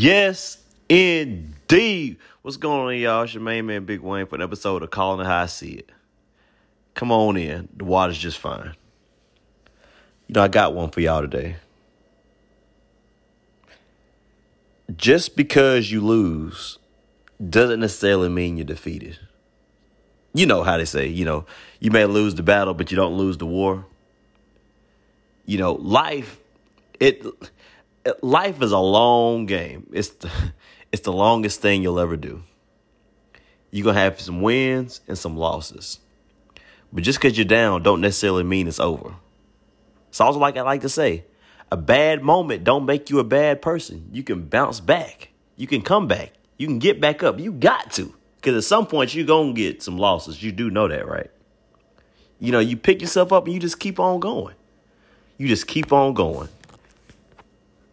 Yes, indeed. What's going on, y'all? It's your main man, Big Wayne, for an episode of Calling It How I See It. Come on in. The water's just fine. You know, I got one for y'all today. Just because you lose doesn't necessarily mean you're defeated. You know how they say, you know, you may lose the battle, but you don't lose the war. You know, life, it life is a long game. It's the, it's the longest thing you'll ever do. You're going to have some wins and some losses. But just because you're down don't necessarily mean it's over. It's also like I like to say, a bad moment don't make you a bad person. You can bounce back. You can come back. You can get back up. You got to. Because at some point you're going to get some losses. You do know that, right? You know, you pick yourself up and you just keep on going. You just keep on going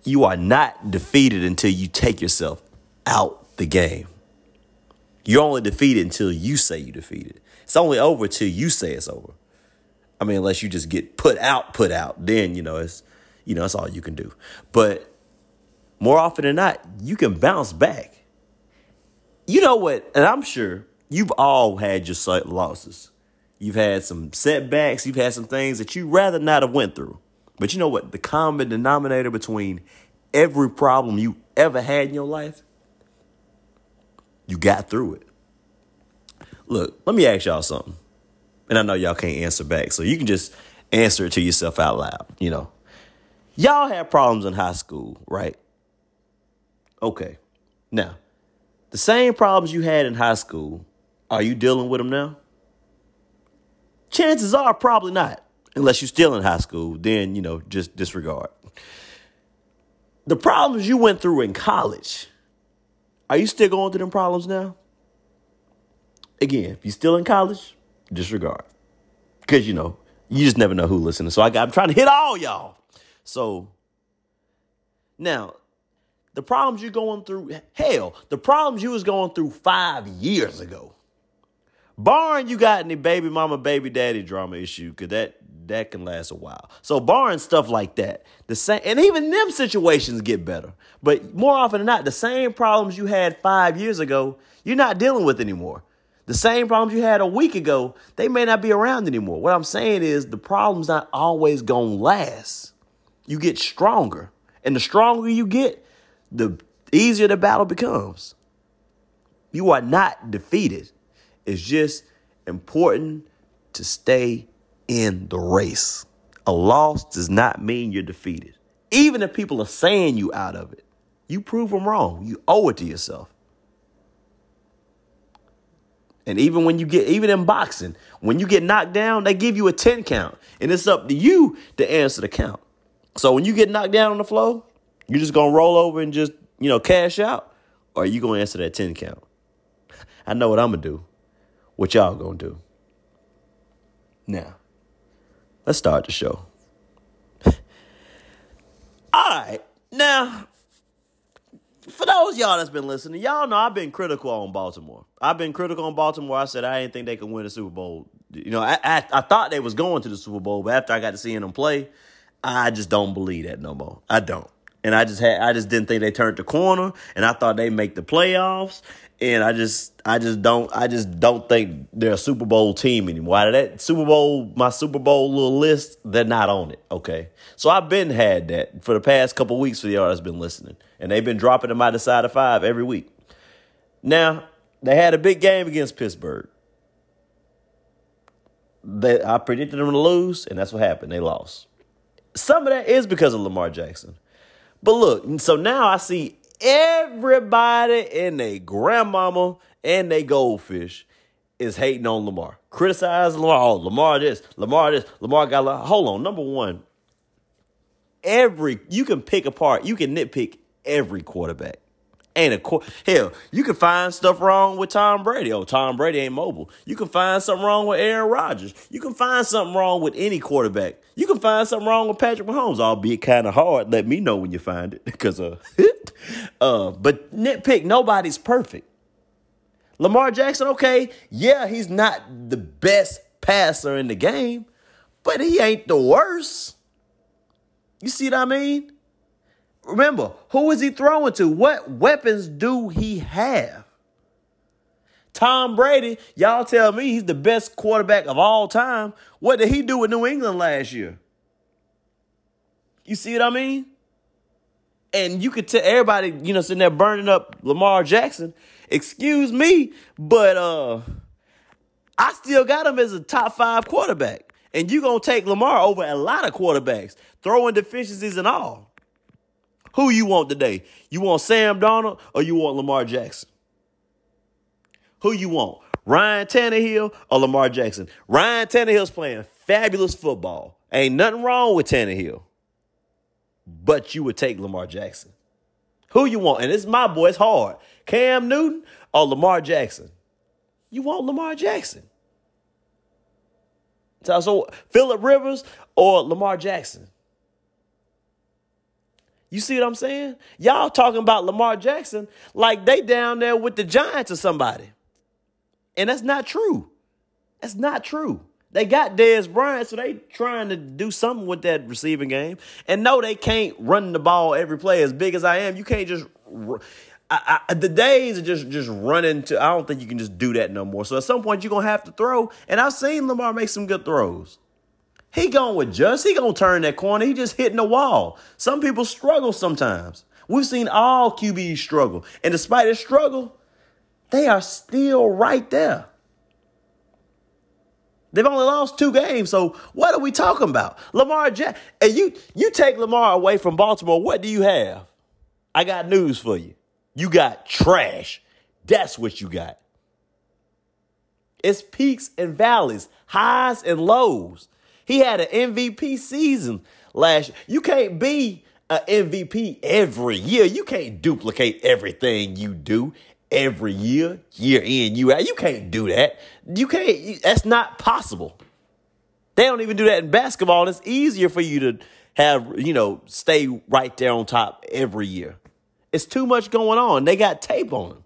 you are not defeated until you take yourself out the game. You're only defeated until you say you defeated. It's only over till you say it's over. I mean, unless you just get put out, put out, then you know it's you know that's all you can do. But more often than not, you can bounce back. You know what? And I'm sure you've all had your losses. You've had some setbacks. You've had some things that you rather not have went through. But you know what? The common denominator between every problem you ever had in your life, you got through it. Look, let me ask y'all something. And I know y'all can't answer back, so you can just answer it to yourself out loud, you know. Y'all had problems in high school, right? Okay. Now, the same problems you had in high school, are you dealing with them now? Chances are probably not unless you're still in high school, then, you know, just disregard. The problems you went through in college, are you still going through them problems now? Again, if you're still in college, disregard. Because, you know, you just never know who listening. So I got, I'm trying to hit all y'all. So now, the problems you're going through, hell, the problems you was going through five years ago. Barring you got any baby mama, baby daddy drama issue, because that that can last a while. So barring stuff like that, the same, and even them situations get better. But more often than not, the same problems you had five years ago, you're not dealing with anymore. The same problems you had a week ago, they may not be around anymore. What I'm saying is the problem's not always gonna last. You get stronger, and the stronger you get, the easier the battle becomes. You are not defeated. It's just important to stay in the race. A loss does not mean you're defeated. Even if people are saying you out of it, you prove them wrong. You owe it to yourself. And even when you get, even in boxing, when you get knocked down, they give you a 10 count. And it's up to you to answer the count. So when you get knocked down on the floor, you're just going to roll over and just, you know, cash out? Or are you going to answer that 10 count? I know what I'm going to do. What y'all going to do? Now. Let's start the show. All right. Now, for those y'all that's been listening, y'all know I've been critical on Baltimore. I've been critical on Baltimore. I said I didn't think they could win the Super Bowl. You know, I, I, I thought they was going to the Super Bowl, but after I got to seeing them play, I just don't believe that no more. I don't. And I just had I just didn't think they turned the corner and I thought they make the playoffs and I just I just don't I just don't think they're a Super Bowl team anymore. Out of that Super Bowl, my Super Bowl little list, they're not on it. Okay, so I've been had that for the past couple weeks for y'all that's been listening, and they've been dropping them out of side of five every week. Now they had a big game against Pittsburgh. They, I predicted them to lose, and that's what happened. They lost. Some of that is because of Lamar Jackson. But look, so now I see everybody and their grandmama and they goldfish is hating on Lamar. Criticizing Lamar. Oh, Lamar this, Lamar this, Lamar got a hold on. Number one, every you can pick apart, you can nitpick every quarterback ain't a hell. You can find stuff wrong with Tom Brady. Oh, Tom Brady ain't mobile. You can find something wrong with Aaron Rodgers. You can find something wrong with any quarterback. You can find something wrong with Patrick Mahomes. Albeit kind of hard. Let me know when you find it, because uh, uh, but nitpick. Nobody's perfect. Lamar Jackson, okay, yeah, he's not the best passer in the game, but he ain't the worst. You see what I mean? remember, who is he throwing to? What weapons do he have? Tom Brady, y'all tell me he's the best quarterback of all time. What did he do with New England last year? You see what I mean? And you could tell everybody, you know, sitting there burning up Lamar Jackson. Excuse me, but uh I still got him as a top five quarterback. And you're gonna take Lamar over a lot of quarterbacks, throwing deficiencies and all. Who you want today? You want Sam Darnold or you want Lamar Jackson? Who you want? Ryan Tannehill or Lamar Jackson? Ryan Tannehill's playing fabulous football. Ain't nothing wrong with Tannehill. But you would take Lamar Jackson. Who you want? And it's my boy, it's hard. Cam Newton or Lamar Jackson? You want Lamar Jackson. So, so Philip Rivers or Lamar Jackson? You see what I'm saying? Y'all talking about Lamar Jackson like they down there with the Giants or somebody. And that's not true. That's not true. They got Dez Bryant, so they trying to do something with that receiving game. And no, they can't run the ball every play as big as I am. You can't just. I, I, the days are just just running to. I don't think you can just do that no more. So at some point you're gonna have to throw. And I've seen Lamar make some good throws. He going with just. He gonna turn that corner. He just hitting the wall. Some people struggle sometimes. We've seen all QBs struggle, and despite their struggle, they are still right there. They've only lost two games, so what are we talking about? Lamar Jack, and you you take Lamar away from Baltimore, what do you have? I got news for you. You got trash. That's what you got. It's peaks and valleys, highs and lows. He had an MVP season last year. You can't be an MVP every year. You can't duplicate everything you do every year, year in, year out. You can't do that. You can't, that's not possible. They don't even do that in basketball. It's easier for you to have, you know, stay right there on top every year. It's too much going on. They got tape on him.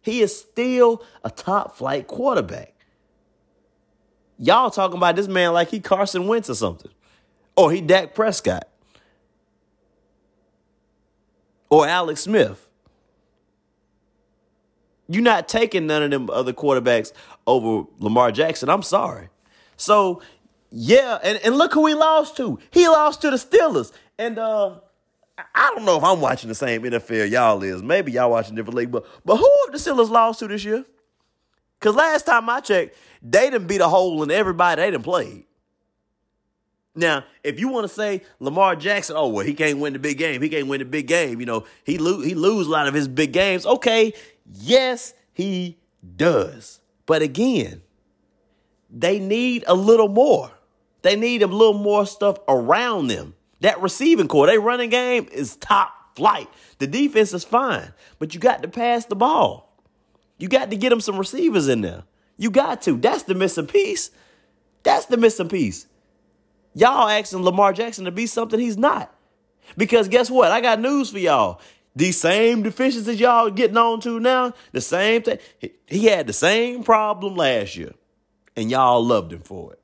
He is still a top flight quarterback. Y'all talking about this man like he Carson Wentz or something. Or he Dak Prescott. Or Alex Smith. You're not taking none of them other quarterbacks over Lamar Jackson. I'm sorry. So, yeah, and, and look who he lost to. He lost to the Steelers. And uh I don't know if I'm watching the same NFL y'all is. Maybe y'all watching different league, but but who the Steelers lost to this year? Because last time I checked, they didn't beat a hole in everybody they didn't played. Now, if you want to say Lamar Jackson, oh well, he can't win the big game. He can't win the big game. You know, he lose he lose a lot of his big games. Okay, yes, he does. But again, they need a little more. They need a little more stuff around them. That receiving corps, they running game is top flight. The defense is fine, but you got to pass the ball. You got to get them some receivers in there. You got to. That's the missing piece. That's the missing piece. Y'all asking Lamar Jackson to be something he's not. Because guess what? I got news for y'all. These same deficiencies y'all getting on to now, the same thing. He had the same problem last year, and y'all loved him for it.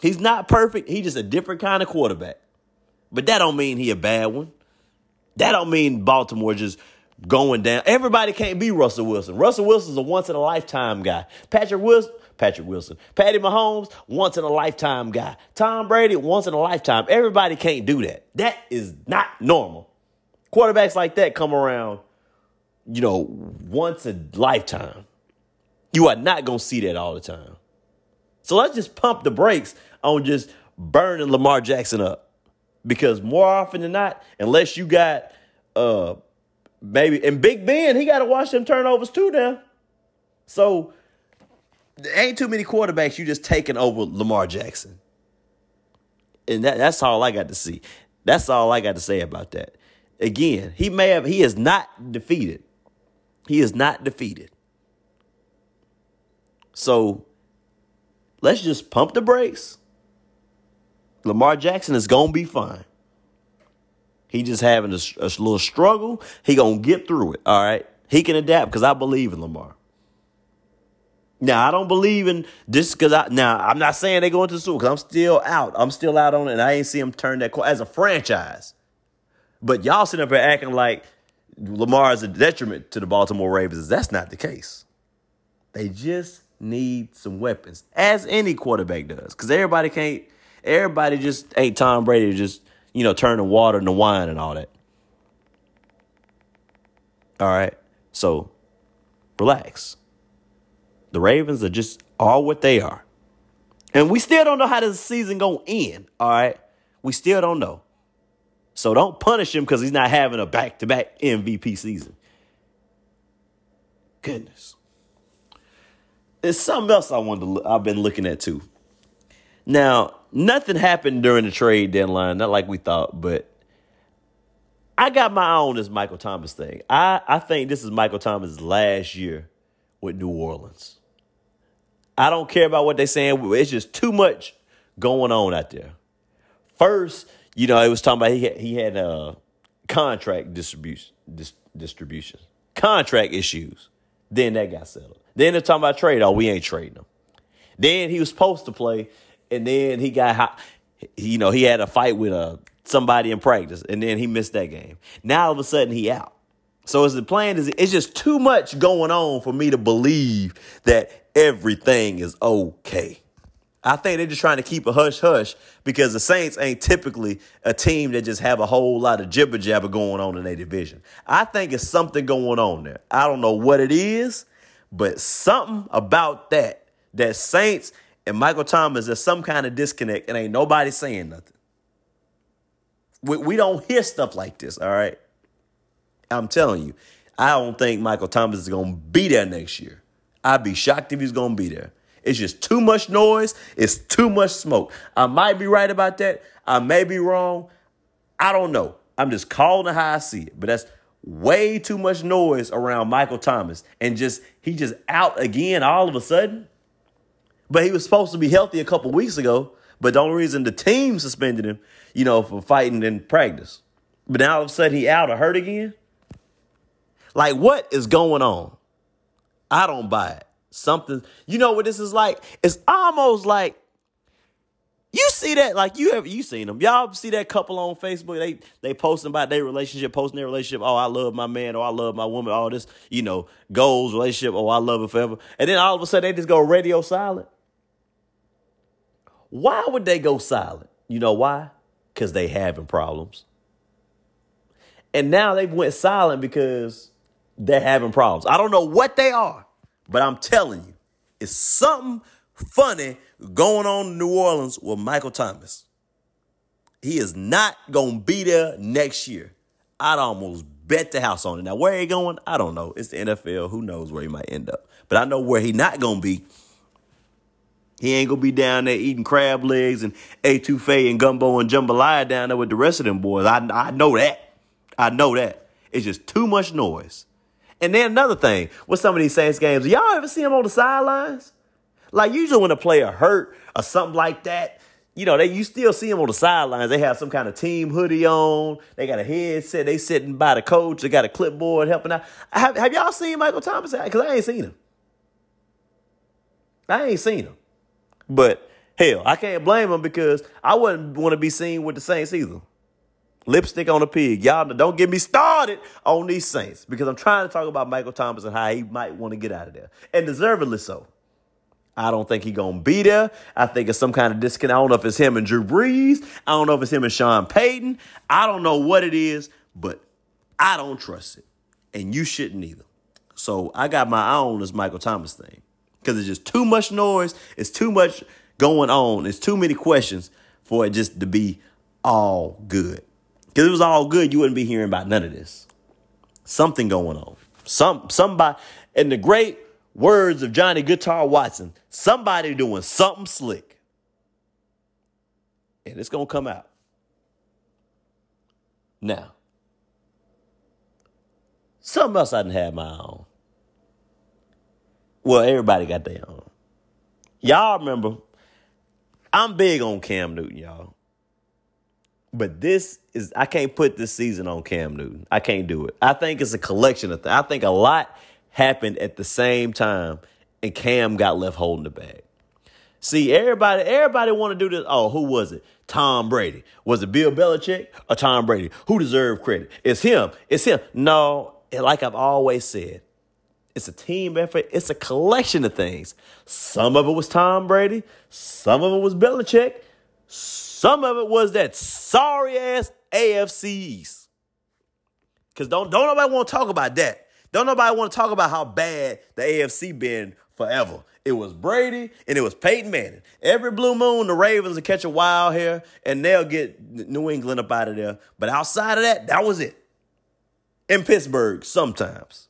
He's not perfect. He's just a different kind of quarterback. But that don't mean he a bad one. That don't mean Baltimore just going down. Everybody can't be Russell Wilson. Russell Wilson's a once in a lifetime guy. Patrick Wilson, Patrick Wilson. Patty Mahomes, once in a lifetime guy. Tom Brady, once in a lifetime. Everybody can't do that. That is not normal. Quarterbacks like that come around, you know, once a lifetime. You are not going to see that all the time. So let's just pump the brakes on just burning Lamar Jackson up. Because more often than not, unless you got uh maybe and Big Ben, he got to watch them turnovers too now. So there ain't too many quarterbacks you just taking over Lamar Jackson. And that, that's all I got to see. That's all I got to say about that. Again, he may have he is not defeated. He is not defeated. So let's just pump the brakes. Lamar Jackson is gonna be fine. He just having a, a little struggle. He gonna get through it. All right. He can adapt because I believe in Lamar. Now I don't believe in this because I now I'm not saying they go into the Super because I'm still out. I'm still out on it, and I ain't see them turn that as a franchise. But y'all sitting up here acting like Lamar is a detriment to the Baltimore Ravens. That's not the case. They just need some weapons, as any quarterback does, because everybody can't. Everybody just ain't Tom Brady. Just you know, turn the water into wine and all that. All right, so relax. The Ravens are just all what they are. And we still don't know how this season to end, all right? We still don't know. So don't punish him because he's not having a back-to-back MVP season. Goodness. There's something else I wanted to look, I've been looking at too. Now, nothing happened during the trade deadline, not like we thought, but I got my own this Michael Thomas thing. I, I think this is Michael Thomas' last year with New Orleans. I don't care about what they're saying. It's just too much going on out there. First, you know, it was talking about he had, he had uh, contract distribution, dis- distribution, contract issues. Then that got settled. Then they're talking about trade. Oh, we ain't trading him. Then he was supposed to play, and then he got hot. You know, he had a fight with uh, somebody in practice, and then he missed that game. Now all of a sudden he out. So is the plan is it's just too much going on for me to believe that everything is okay. I think they're just trying to keep a hush hush because the Saints ain't typically a team that just have a whole lot of jibber jabber going on in their division. I think it's something going on there. I don't know what it is, but something about that, that Saints and Michael Thomas, there's some kind of disconnect and ain't nobody saying nothing. We, we don't hear stuff like this, all right? I'm telling you, I don't think Michael Thomas is going to be there next year. I'd be shocked if he's going to be there. It's just too much noise. It's too much smoke. I might be right about that. I may be wrong. I don't know. I'm just calling it how I see it. But that's way too much noise around Michael Thomas. And just he just out again all of a sudden. But he was supposed to be healthy a couple weeks ago. But the only reason the team suspended him, you know, for fighting in practice. But now all of a sudden he out or hurt again. Like what is going on? I don't buy it. Something, you know what this is like? It's almost like you see that, like you have you seen them. Y'all see that couple on Facebook? They they posting about their relationship, posting their relationship. Oh, I love my man, or I love my woman. All this, you know, goals, relationship. Oh, I love it forever. And then all of a sudden they just go radio silent. Why would they go silent? You know why? Because they having problems. And now they went silent because they're having problems. I don't know what they are, but I'm telling you, it's something funny going on in New Orleans with Michael Thomas. He is not going to be there next year. I'd almost bet the house on it. Now, where he going? I don't know. It's the NFL. Who knows where he might end up? But I know where he not going to be. He ain't going to be down there eating crab legs and etouffee and gumbo and jambalaya down there with the rest of them boys. I, I know that. I know that. It's just too much noise. And then another thing with some of these Saints games, y'all ever see them on the sidelines? Like usually when a player hurt or something like that, you know, they you still see them on the sidelines. They have some kind of team hoodie on. They got a headset. They sitting by the coach. They got a clipboard helping out. Have, have y'all seen Michael Thomas? Because I ain't seen him. I ain't seen him. But hell, I can't blame him because I wouldn't want to be seen with the Saints either. Lipstick on a pig. Y'all don't get me started on these Saints because I'm trying to talk about Michael Thomas and how he might want to get out of there. And deservedly so. I don't think he's going to be there. I think it's some kind of disconnect. I don't know if it's him and Drew Brees. I don't know if it's him and Sean Payton. I don't know what it is, but I don't trust it. And you shouldn't either. So I got my own this Michael Thomas thing because it's just too much noise. It's too much going on. It's too many questions for it just to be all good. Because it was all good, you wouldn't be hearing about none of this. Something going on. Some somebody in the great words of Johnny Guitar Watson, somebody doing something slick. And it's gonna come out. Now, something else I didn't have my own. Well, everybody got their own. Y'all remember, I'm big on Cam Newton, y'all. But this is I can't put this season on Cam Newton. I can't do it. I think it's a collection of things. I think a lot happened at the same time and Cam got left holding the bag. See, everybody, everybody want to do this. Oh, who was it? Tom Brady. Was it Bill Belichick or Tom Brady? Who deserved credit? It's him. It's him. No, like I've always said, it's a team effort. It's a collection of things. Some of it was Tom Brady. Some of it was Belichick. Some of it was that sorry ass AFCs. Cause don't don't nobody want to talk about that. Don't nobody want to talk about how bad the AFC been forever. It was Brady and it was Peyton Manning. Every blue moon, the Ravens will catch a wild hair and they'll get New England up out of there. But outside of that, that was it. In Pittsburgh, sometimes.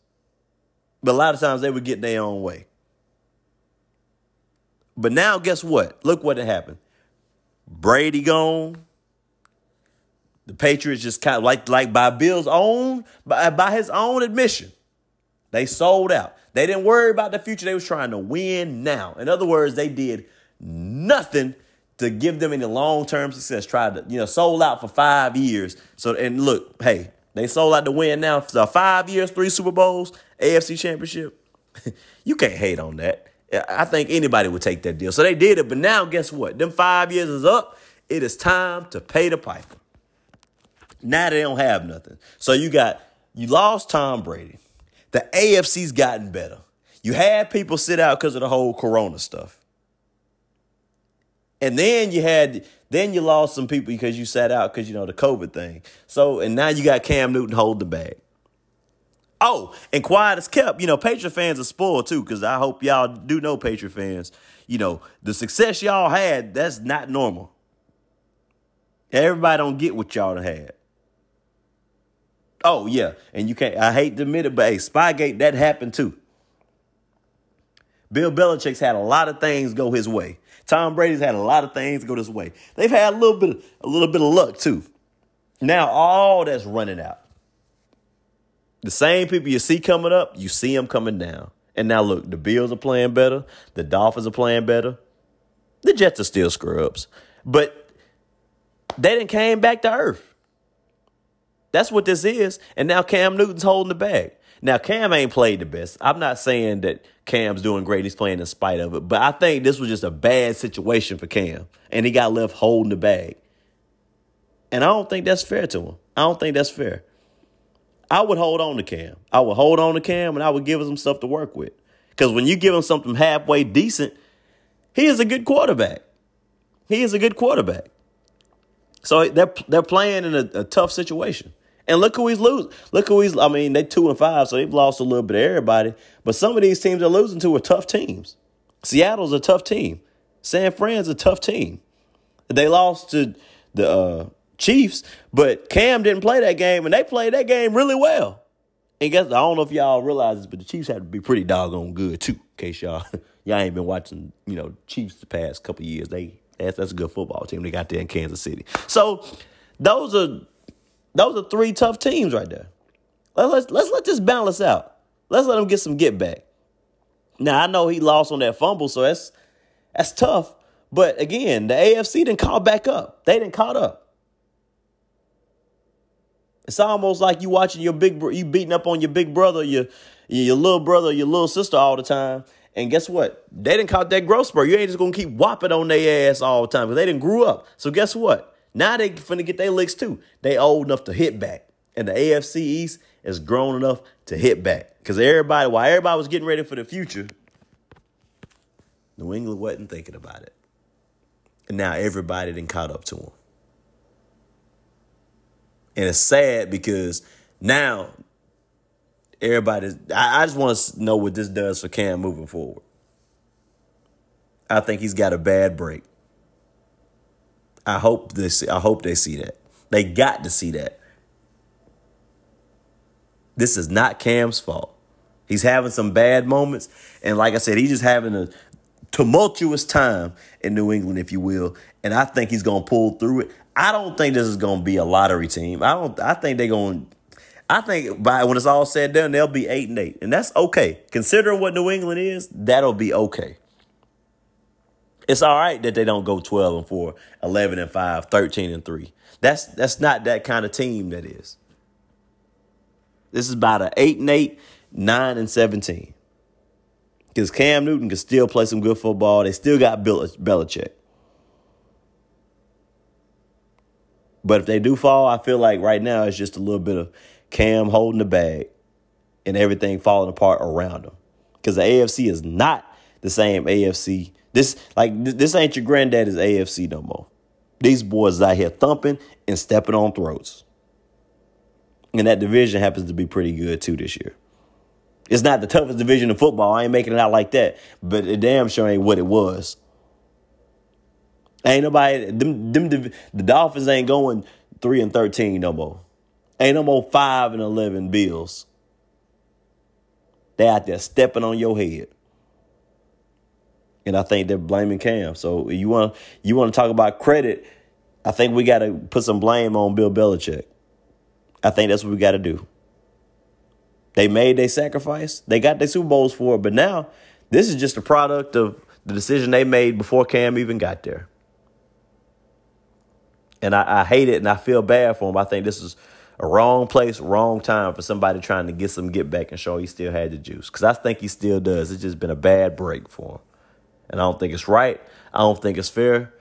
But a lot of times they would get their own way. But now, guess what? Look what happened. Brady gone. The Patriots just kind of like like by Bill's own by, by his own admission, they sold out. They didn't worry about the future. They was trying to win now. In other words, they did nothing to give them any long-term success. Tried to, you know, sold out for five years. So and look, hey, they sold out to win now. So five years, three Super Bowls, AFC championship. you can't hate on that. I think anybody would take that deal. So they did it, but now guess what? Them five years is up. It is time to pay the piper. Now they don't have nothing. So you got you lost Tom Brady. The AFC's gotten better. You had people sit out because of the whole corona stuff. And then you had then you lost some people because you sat out because you know the COVID thing. So and now you got Cam Newton hold the bag. Oh, and quiet as kept. You know, Patriot fans are spoiled too, because I hope y'all do know Patriot fans. You know, the success y'all had, that's not normal. Everybody don't get what y'all had. Oh yeah, and you can't. I hate to admit it, but hey, Spygate that happened too. Bill Belichick's had a lot of things go his way. Tom Brady's had a lot of things go this way. They've had a little bit, a little bit of luck too. Now all that's running out. The same people you see coming up, you see them coming down. And now look, the Bills are playing better. The Dolphins are playing better. The Jets are still scrubs, but they didn't came back to earth. That's what this is. And now Cam Newton's holding the bag. Now, Cam ain't played the best. I'm not saying that Cam's doing great. He's playing in spite of it. But I think this was just a bad situation for Cam. And he got left holding the bag. And I don't think that's fair to him. I don't think that's fair. I would hold on to Cam. I would hold on to Cam and I would give him some stuff to work with. Because when you give him something halfway decent, he is a good quarterback. He is a good quarterback. So they're, they're playing in a, a tough situation. And look who he's losing. Look who he's. I mean, they two and five, so they've lost a little bit of everybody. But some of these teams are losing to are tough teams. Seattle's a tough team. San Fran's a tough team. They lost to the uh, Chiefs, but Cam didn't play that game, and they played that game really well. And guess I don't know if y'all realize this, but the Chiefs had to be pretty doggone good too. In case y'all y'all ain't been watching, you know, Chiefs the past couple years. They that's that's a good football team they got there in Kansas City. So those are those are three tough teams right there. Let's, let's let this balance out. Let's let him get some get back. Now I know he lost on that fumble, so that's that's tough. But again, the AFC didn't call back up. They didn't caught up. It's almost like you watching your big bro- you beating up on your big brother, your your little brother, your little sister all the time. And guess what? They didn't caught that growth spur. You ain't just gonna keep whopping on their ass all the time because they didn't grew up. So guess what? Now they finna get their licks too. They old enough to hit back. And the AFC East is grown enough to hit back. Because everybody, while everybody was getting ready for the future, New England wasn't thinking about it. And now everybody then caught up to them. And it's sad because now everybody, I, I just want to know what this does for Cam moving forward. I think he's got a bad break. I hope see, I hope they see that. They got to see that. This is not Cam's fault. He's having some bad moments, and like I said, he's just having a tumultuous time in New England, if you will. And I think he's gonna pull through it. I don't think this is gonna be a lottery team. I don't. I think they're gonna. I think by when it's all said and done, they'll be eight and eight, and that's okay. Considering what New England is, that'll be okay. It's all right that they don't go 12 and 4, 11 and 5, 13 and 3. That's that's not that kind of team that is. This is about an 8 and 8, 9 and 17. Because Cam Newton can still play some good football. They still got Bill Belichick. But if they do fall, I feel like right now it's just a little bit of Cam holding the bag and everything falling apart around him. Because the AFC is not the same AFC. This like this ain't your granddaddy's AFC no more. These boys out here thumping and stepping on throats. And that division happens to be pretty good too this year. It's not the toughest division in football. I ain't making it out like that. But it damn sure ain't what it was. Ain't nobody them them the Dolphins ain't going three and thirteen no more. Ain't no more five and eleven Bills. They out there stepping on your head. And I think they're blaming Cam. So you want you want to talk about credit? I think we got to put some blame on Bill Belichick. I think that's what we got to do. They made their sacrifice. They got their Super Bowls for it, but now this is just a product of the decision they made before Cam even got there. And I, I hate it and I feel bad for him. I think this is a wrong place, wrong time for somebody trying to get some get back and show he still had the juice. Because I think he still does. It's just been a bad break for him. And I don't think it's right. I don't think it's fair.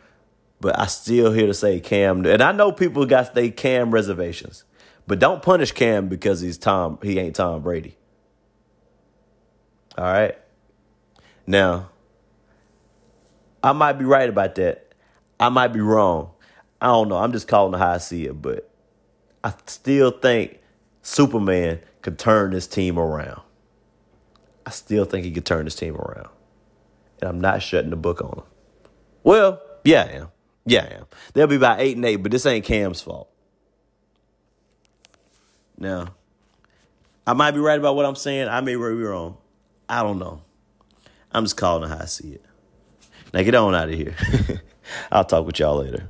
But I still here to say Cam. And I know people got they Cam reservations. But don't punish Cam because he's Tom. He ain't Tom Brady. All right. Now, I might be right about that. I might be wrong. I don't know. I'm just calling it how I see it, but I still think Superman could turn this team around. I still think he could turn this team around. And I'm not shutting the book on him. Well, yeah, I am. Yeah, I am. They'll be about eight and eight, but this ain't Cam's fault. Now, I might be right about what I'm saying. I may be wrong. I don't know. I'm just calling it how I see it. Now get on out of here. I'll talk with y'all later.